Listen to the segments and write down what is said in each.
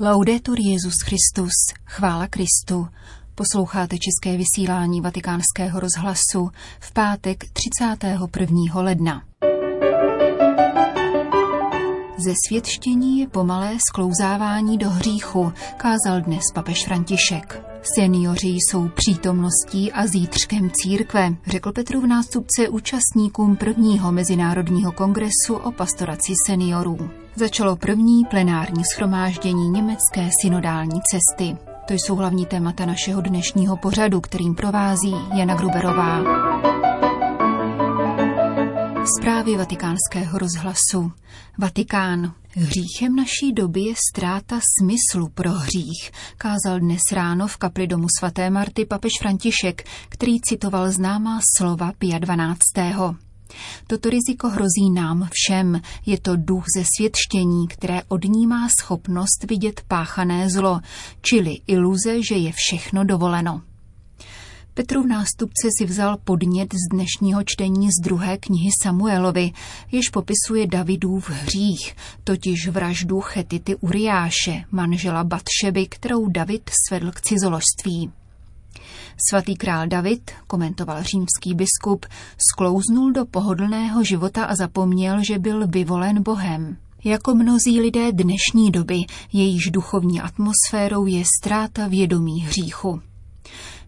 Laudetur Jezus Christus, chvála Kristu. Posloucháte české vysílání Vatikánského rozhlasu v pátek 31. ledna. Ze světštění je pomalé sklouzávání do hříchu, kázal dnes papež František. Seniori jsou přítomností a zítřkem církve, řekl Petrův nástupce účastníkům prvního mezinárodního kongresu o pastoraci seniorů. Začalo první plenární schromáždění německé synodální cesty. To jsou hlavní témata našeho dnešního pořadu, kterým provází Jana Gruberová. Zprávy vatikánského rozhlasu. Vatikán. Hříchem naší doby je ztráta smyslu pro hřích, kázal dnes ráno v kapli domu svaté Marty papež František, který citoval známá slova Pia 12. Toto riziko hrozí nám všem. Je to duch ze světštění, které odnímá schopnost vidět páchané zlo, čili iluze, že je všechno dovoleno. Petrův nástupce si vzal podnět z dnešního čtení z druhé knihy Samuelovi, jež popisuje Davidův hřích, totiž vraždu Chetity Uriáše, manžela Batšeby, kterou David svedl k cizoložství. Svatý král David, komentoval římský biskup, sklouznul do pohodlného života a zapomněl, že byl vyvolen Bohem. Jako mnozí lidé dnešní doby, jejíž duchovní atmosférou je ztráta vědomí hříchu.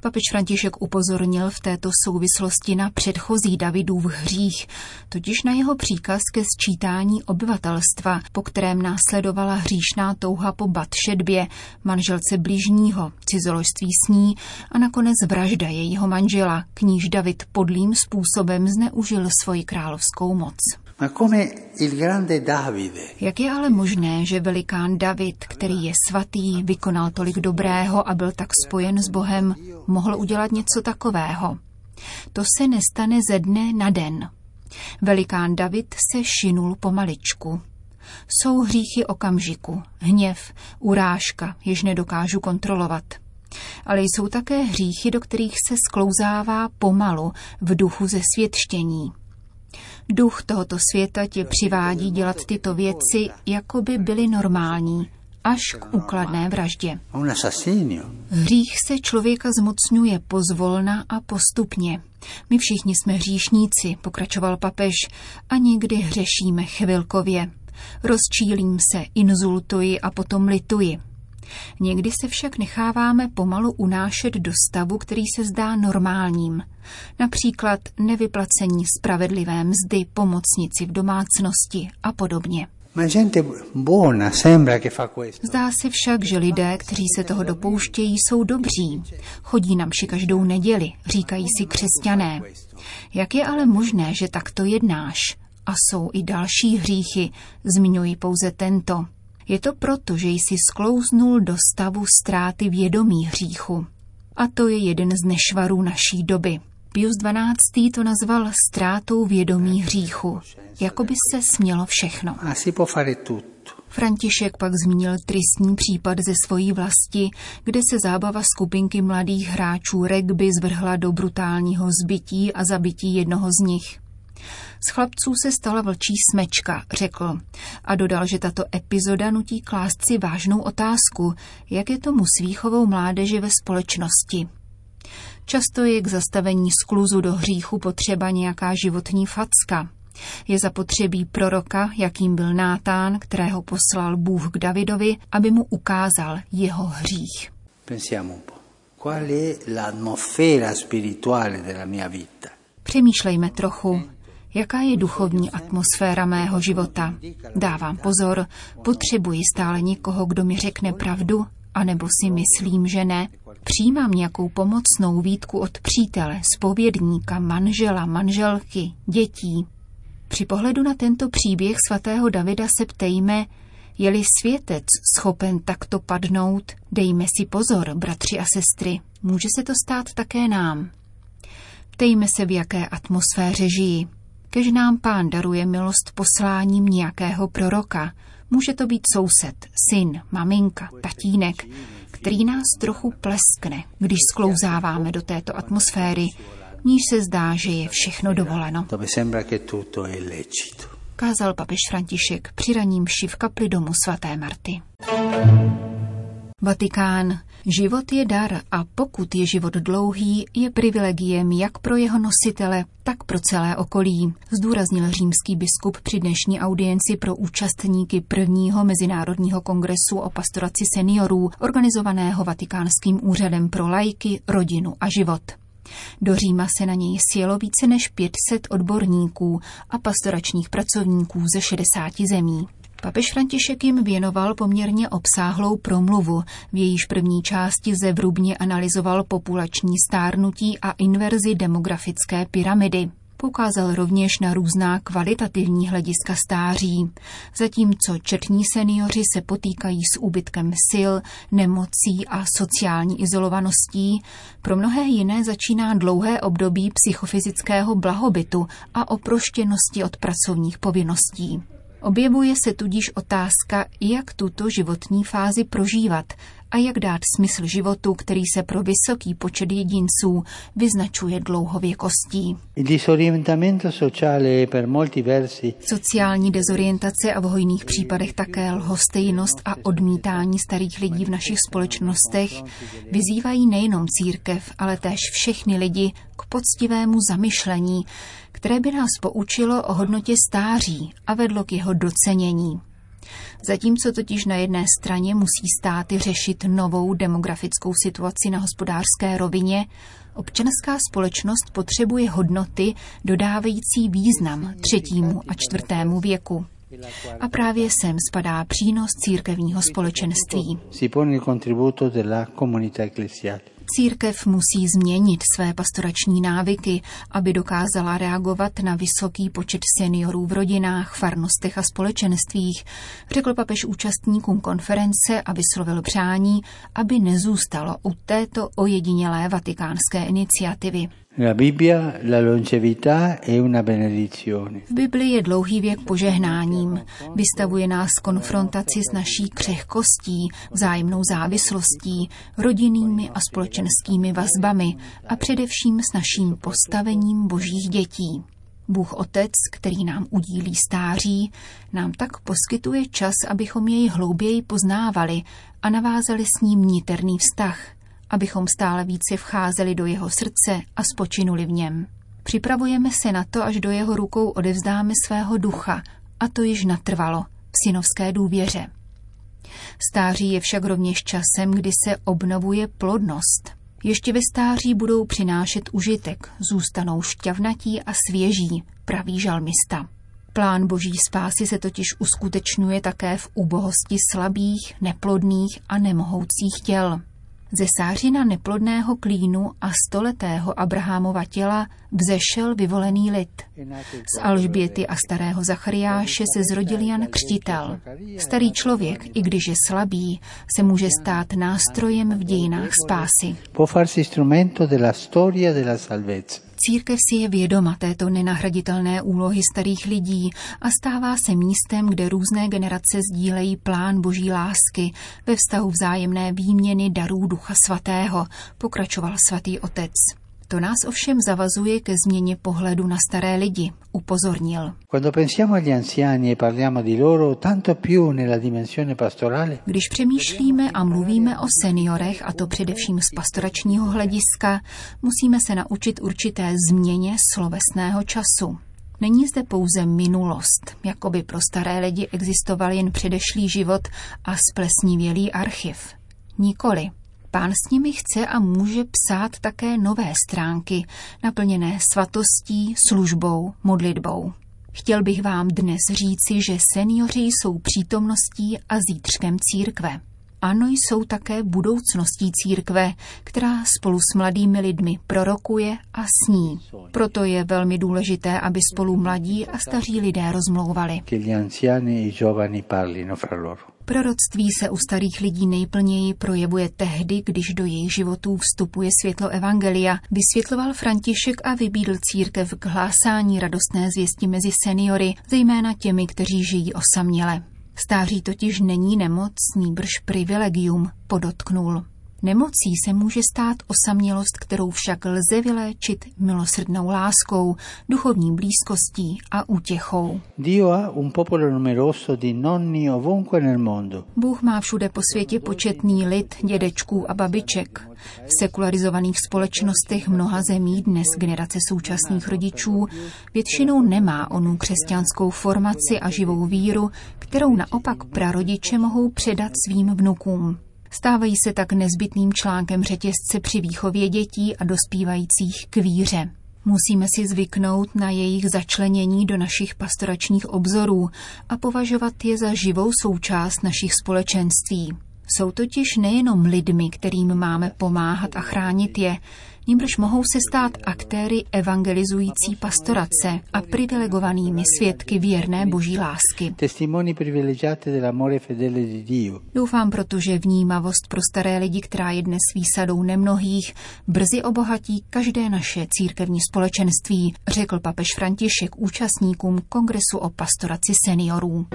Papež František upozornil v této souvislosti na předchozí Davidův hřích, totiž na jeho příkaz ke sčítání obyvatelstva, po kterém následovala hříšná touha po Batšedbě, manželce bližního, cizoložství s ní a nakonec vražda jejího manžela, k níž David podlým způsobem zneužil svoji královskou moc. Jak je ale možné, že velikán David, který je svatý, vykonal tolik dobrého a byl tak spojen s Bohem, mohl udělat něco takového? To se nestane ze dne na den. Velikán David se šinul pomaličku. Jsou hříchy okamžiku, hněv, urážka, jež nedokážu kontrolovat. Ale jsou také hříchy, do kterých se sklouzává pomalu v duchu ze světštění. Duch tohoto světa tě přivádí dělat tyto věci, jako by byly normální, až k úkladné vraždě. Hřích se člověka zmocňuje pozvolna a postupně. My všichni jsme hříšníci, pokračoval papež, a někdy hřešíme chvilkově. Rozčílím se, inzultuji a potom lituji. Někdy se však necháváme pomalu unášet do stavu, který se zdá normálním. Například nevyplacení spravedlivé mzdy, pomocnici v domácnosti a podobně. Zdá se však, že lidé, kteří se toho dopouštějí, jsou dobří. Chodí na mši každou neděli, říkají si křesťané. Jak je ale možné, že takto jednáš? A jsou i další hříchy, zmiňuji pouze tento. Je to proto, že jsi sklouznul do stavu ztráty vědomí hříchu. A to je jeden z nešvarů naší doby. Pius XII. to nazval ztrátou vědomí hříchu, jako by se smělo všechno. František pak zmínil tristní případ ze svojí vlasti, kde se zábava skupinky mladých hráčů rugby zvrhla do brutálního zbytí a zabití jednoho z nich. Z chlapců se stala vlčí smečka, řekl. A dodal, že tato epizoda nutí klást si vážnou otázku, jak je tomu s výchovou mládeže ve společnosti. Často je k zastavení skluzu do hříchu potřeba nějaká životní facka. Je zapotřebí proroka, jakým byl Nátán, kterého poslal Bůh k Davidovi, aby mu ukázal jeho hřích. Přemýšlejme trochu, Jaká je duchovní atmosféra mého života? Dávám pozor, potřebuji stále někoho, kdo mi řekne pravdu, anebo si myslím, že ne. Přijímám nějakou pomocnou výtku od přítele, spovědníka, manžela, manželky, dětí. Při pohledu na tento příběh svatého Davida se ptejme, je-li světec schopen takto padnout, dejme si pozor, bratři a sestry, může se to stát také nám. Ptejme se, v jaké atmosféře žijí. Kež nám pán daruje milost posláním nějakého proroka. Může to být soused, syn, maminka, tatínek, který nás trochu pleskne, když sklouzáváme do této atmosféry, níž se zdá, že je všechno dovoleno. Kázal papež František při raním v kapli domu svaté Marty. Vatikán. Život je dar a pokud je život dlouhý, je privilegiem jak pro jeho nositele, tak pro celé okolí, zdůraznil římský biskup při dnešní audienci pro účastníky prvního Mezinárodního kongresu o pastoraci seniorů, organizovaného Vatikánským úřadem pro lajky, rodinu a život. Do Říma se na něj sjelo více než 500 odborníků a pastoračních pracovníků ze 60 zemí. Papež František jim věnoval poměrně obsáhlou promluvu, v jejíž první části zevrubně analyzoval populační stárnutí a inverzi demografické pyramidy. Poukázal rovněž na různá kvalitativní hlediska stáří. Zatímco četní seniori se potýkají s úbytkem sil, nemocí a sociální izolovaností, pro mnohé jiné začíná dlouhé období psychofyzického blahobytu a oproštěnosti od pracovních povinností. Objevuje se tudíž otázka, jak tuto životní fázi prožívat a jak dát smysl životu, který se pro vysoký počet jedinců vyznačuje dlouhověkostí. Sociální dezorientace a v hojných případech také lhostejnost a odmítání starých lidí v našich společnostech vyzývají nejenom církev, ale též všechny lidi k poctivému zamyšlení, které by nás poučilo o hodnotě stáří a vedlo k jeho docenění. Zatímco totiž na jedné straně musí státy řešit novou demografickou situaci na hospodářské rovině, občanská společnost potřebuje hodnoty dodávající význam třetímu a čtvrtému věku. A právě sem spadá přínos církevního společenství. Církev musí změnit své pastorační návyky, aby dokázala reagovat na vysoký počet seniorů v rodinách, farnostech a společenstvích, řekl papež účastníkům konference a vyslovil přání, aby nezůstalo u této ojedinělé vatikánské iniciativy. V Biblii je dlouhý věk požehnáním. Vystavuje nás konfrontaci s naší křehkostí, vzájemnou závislostí, rodinnými a společenskými vazbami a především s naším postavením božích dětí. Bůh Otec, který nám udílí stáří, nám tak poskytuje čas, abychom jej hlouběji poznávali a navázali s ním niterný vztah – abychom stále více vcházeli do jeho srdce a spočinuli v něm. Připravujeme se na to, až do jeho rukou odevzdáme svého ducha, a to již natrvalo, v synovské důvěře. Stáří je však rovněž časem, kdy se obnovuje plodnost. Ještě ve stáří budou přinášet užitek, zůstanou šťavnatí a svěží, praví žalmista. Plán boží spásy se totiž uskutečňuje také v ubohosti slabých, neplodných a nemohoucích těl. Ze sářina neplodného klínu a stoletého Abrahamova těla vzešel vyvolený lid. Z Alžběty a starého Zachariáše se zrodil Jan Křtitel. Starý člověk, i když je slabý, se může stát nástrojem v dějinách spásy. Církev si je vědoma této nenahraditelné úlohy starých lidí a stává se místem, kde různé generace sdílejí plán boží lásky ve vztahu vzájemné výměny darů Ducha Svatého, pokračoval svatý otec. To nás ovšem zavazuje ke změně pohledu na staré lidi, upozornil. Když přemýšlíme a mluvíme o seniorech, a to především z pastoračního hlediska, musíme se naučit určité změně slovesného času. Není zde pouze minulost, jako by pro staré lidi existoval jen předešlý život a splesnivělý archiv. Nikoli. Pán s nimi chce a může psát také nové stránky, naplněné svatostí, službou, modlitbou. Chtěl bych vám dnes říci, že seniori jsou přítomností a zítřkem církve. Ano, jsou také budoucností církve, která spolu s mladými lidmi prorokuje a sní. Proto je velmi důležité, aby spolu mladí a staří lidé rozmlouvali. Proroctví se u starých lidí nejplněji projevuje tehdy, když do jejich životů vstupuje světlo Evangelia, vysvětloval František a vybídl církev k hlásání radostné zvěsti mezi seniory, zejména těmi, kteří žijí osaměle. Stáří totiž není nemoc, nýbrž privilegium, podotknul. Nemocí se může stát osamělost, kterou však lze vyléčit milosrdnou láskou, duchovní blízkostí a útěchou. Bůh má všude po světě početný lid dědečků a babiček. V sekularizovaných společnostech mnoha zemí dnes generace současných rodičů většinou nemá onu křesťanskou formaci a živou víru, kterou naopak prarodiče mohou předat svým vnukům. Stávají se tak nezbytným článkem řetězce při výchově dětí a dospívajících k víře. Musíme si zvyknout na jejich začlenění do našich pastoračních obzorů a považovat je za živou součást našich společenství. Jsou totiž nejenom lidmi, kterým máme pomáhat a chránit je, nímž mohou se stát aktéry evangelizující pastorace a privilegovanými svědky věrné boží lásky. Doufám proto, že vnímavost pro staré lidi, která je dnes výsadou nemnohých, brzy obohatí každé naše církevní společenství, řekl papež František účastníkům Kongresu o pastoraci seniorů.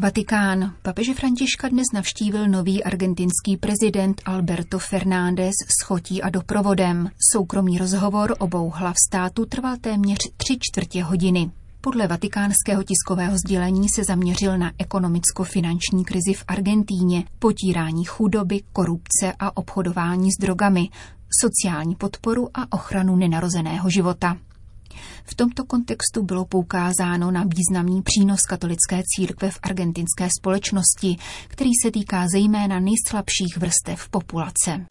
Vatikán. Papeže Františka dnes navštívil nový argentinský prezident Alberto Fernández s chotí a doprovodem. Soukromý rozhovor obou hlav státu trval téměř tři čtvrtě hodiny. Podle vatikánského tiskového sdělení se zaměřil na ekonomicko-finanční krizi v Argentíně, potírání chudoby, korupce a obchodování s drogami, sociální podporu a ochranu nenarozeného života. V tomto kontextu bylo poukázáno na významný přínos katolické církve v argentinské společnosti, který se týká zejména nejslabších vrstev populace.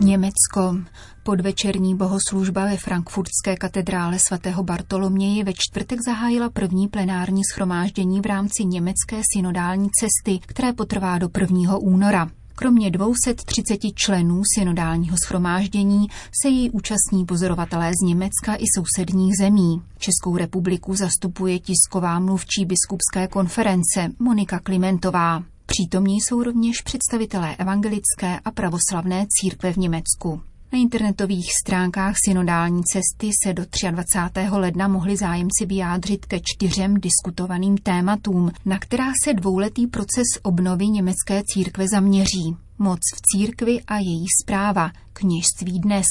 Německo. Podvečerní bohoslužba ve frankfurtské katedrále svatého Bartoloměje ve čtvrtek zahájila první plenární schromáždění v rámci německé synodální cesty, které potrvá do 1. února. Kromě 230 členů synodálního schromáždění se její účastní pozorovatelé z Německa i sousedních zemí. Českou republiku zastupuje tisková mluvčí biskupské konference Monika Klimentová. Přítomní jsou rovněž představitelé evangelické a pravoslavné církve v Německu. Na internetových stránkách synodální cesty se do 23. ledna mohli zájemci vyjádřit ke čtyřem diskutovaným tématům, na která se dvouletý proces obnovy německé církve zaměří. Moc v církvi a její zpráva, kněžství dnes,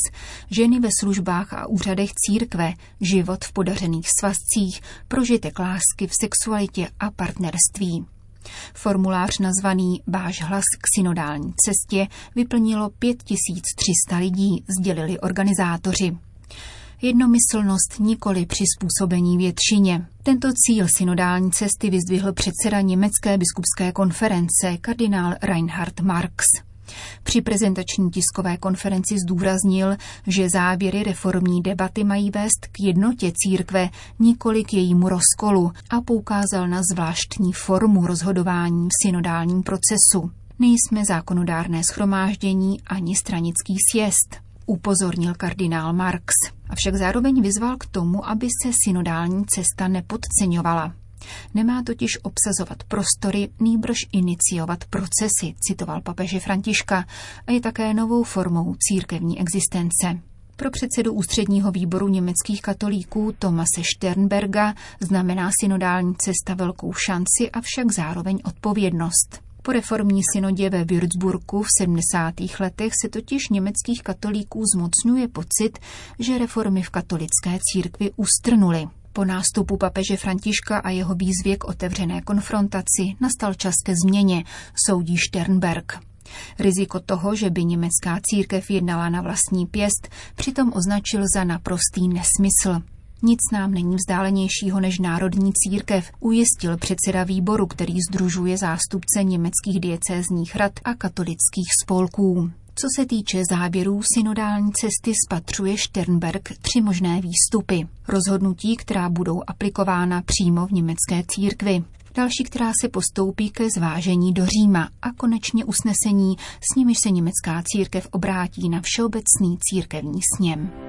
ženy ve službách a úřadech církve, život v podařených svazcích, prožitek lásky v sexualitě a partnerství. Formulář nazvaný Váš hlas k synodální cestě vyplnilo 5300 lidí, sdělili organizátoři. Jednomyslnost nikoli přizpůsobení většině. Tento cíl synodální cesty vyzdvihl předseda Německé biskupské konference kardinál Reinhard Marx. Při prezentační tiskové konferenci zdůraznil, že závěry reformní debaty mají vést k jednotě církve, nikoli k jejímu rozkolu a poukázal na zvláštní formu rozhodování v synodálním procesu. Nejsme zákonodárné schromáždění ani stranický sjezd, upozornil kardinál Marx. Avšak zároveň vyzval k tomu, aby se synodální cesta nepodceňovala. Nemá totiž obsazovat prostory, nýbrž iniciovat procesy, citoval papeže Františka, a je také novou formou církevní existence. Pro předsedu ústředního výboru německých katolíků Tomase Sternberga znamená synodální cesta velkou šanci, avšak zároveň odpovědnost. Po reformní synodě ve Würzburgu v 70. letech se totiž německých katolíků zmocňuje pocit, že reformy v katolické církvi ustrnuly. Po nástupu papeže Františka a jeho výzvě k otevřené konfrontaci nastal čas ke změně, soudí Sternberg. Riziko toho, že by německá církev jednala na vlastní pěst, přitom označil za naprostý nesmysl. Nic nám není vzdálenějšího než národní církev, ujistil předseda výboru, který združuje zástupce německých diecézních rad a katolických spolků. Co se týče záběrů synodální cesty, spatřuje Sternberg tři možné výstupy. Rozhodnutí, která budou aplikována přímo v německé církvi. Další, která se postoupí ke zvážení do Říma a konečně usnesení, s nimiž se německá církev obrátí na všeobecný církevní sněm.